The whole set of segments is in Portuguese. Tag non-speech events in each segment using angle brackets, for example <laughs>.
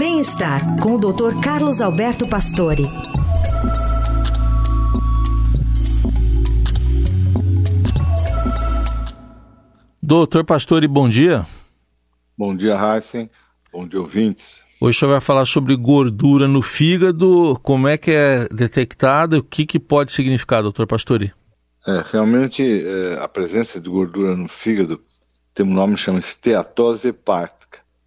Bem-estar com o Dr. Carlos Alberto Pastore. Doutor Pastore, bom dia. Bom dia, Heisen. Bom dia, ouvintes. Hoje você vai falar sobre gordura no fígado, como é que é detectada, o que, que pode significar, doutor Pastore? É, realmente, é, a presença de gordura no fígado tem um nome que chama esteatose hepática.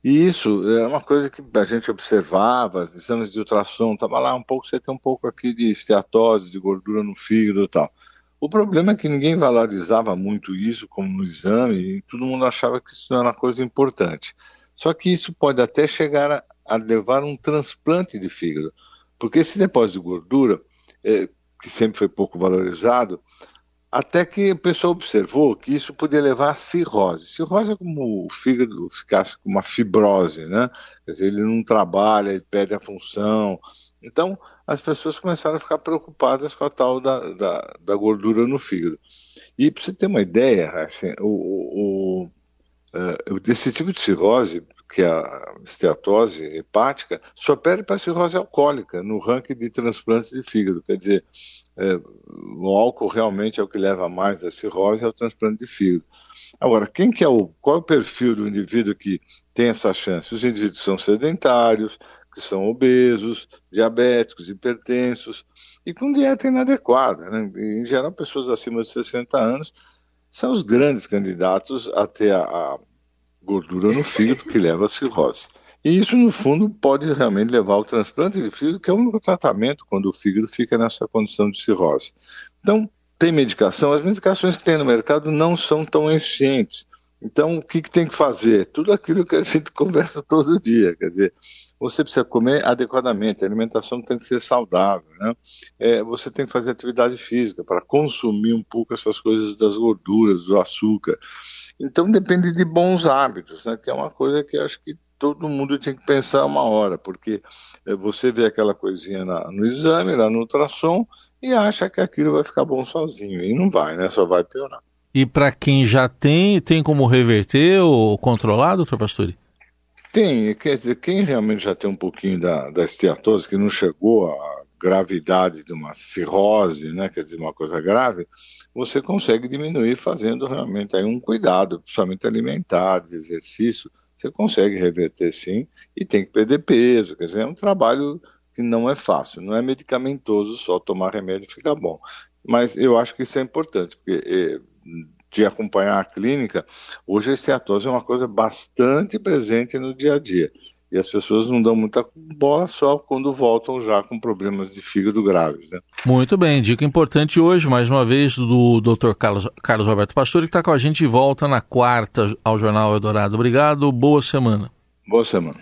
E isso é uma coisa que a gente observava, exames de ultrassom, estava lá um pouco, você tem um pouco aqui de esteatose, de gordura no fígado e tal. O problema é que ninguém valorizava muito isso como no exame e todo mundo achava que isso era uma coisa importante. Só que isso pode até chegar a, a levar um transplante de fígado, porque esse depósito de gordura, é, que sempre foi pouco valorizado, até que o pessoal observou que isso podia levar a cirrose. Cirrose é como o fígado ficasse com uma fibrose, né? Quer dizer, ele não trabalha, ele perde a função, então, as pessoas começaram a ficar preocupadas com a tal da, da, da gordura no fígado. E para você ter uma ideia, assim, o, o, o, uh, desse tipo de cirrose, que é a esteatose hepática, só perde para a cirrose alcoólica no ranking de transplantes de fígado. Quer dizer, é, o álcool realmente é o que leva mais a cirrose, é o transplante de fígado. Agora, quem que é o, qual é o perfil do indivíduo que tem essa chance? Os indivíduos são sedentários, que são obesos, diabéticos, hipertensos e com dieta inadequada. Né? Em geral, pessoas acima de 60 anos são os grandes candidatos a ter a, a gordura no fígado que leva à cirrose. E isso, no fundo, pode realmente levar ao transplante de fígado, que é o único tratamento quando o fígado fica nessa condição de cirrose. Então, tem medicação, as medicações que tem no mercado não são tão eficientes. Então, o que, que tem que fazer? Tudo aquilo que a gente <laughs> conversa todo dia, quer dizer, você precisa comer adequadamente, a alimentação tem que ser saudável, né? É, você tem que fazer atividade física para consumir um pouco essas coisas das gorduras, do açúcar. Então depende de bons hábitos, né? Que é uma coisa que acho que todo mundo tem que pensar uma hora, porque é, você vê aquela coisinha na, no exame, lá no ultrassom, e acha que aquilo vai ficar bom sozinho, e não vai, né? Só vai piorar. E para quem já tem, tem como reverter ou controlar, doutor Pastore? Tem, quer dizer, quem realmente já tem um pouquinho da, da esteatose, que não chegou à gravidade de uma cirrose, né, quer dizer, uma coisa grave, você consegue diminuir fazendo realmente aí um cuidado, principalmente alimentar, de exercício, você consegue reverter sim, e tem que perder peso, quer dizer, é um trabalho que não é fácil, não é medicamentoso só tomar remédio ficar bom. Mas eu acho que isso é importante, porque eh, de acompanhar a clínica, hoje a esteatose é uma coisa bastante presente no dia a dia. E as pessoas não dão muita bola só quando voltam já com problemas de fígado graves. Né? Muito bem, dica importante hoje, mais uma vez, do Dr. Carlos, Carlos Roberto Pastor, que está com a gente e volta na quarta ao Jornal Eldorado. Obrigado, boa semana. Boa semana.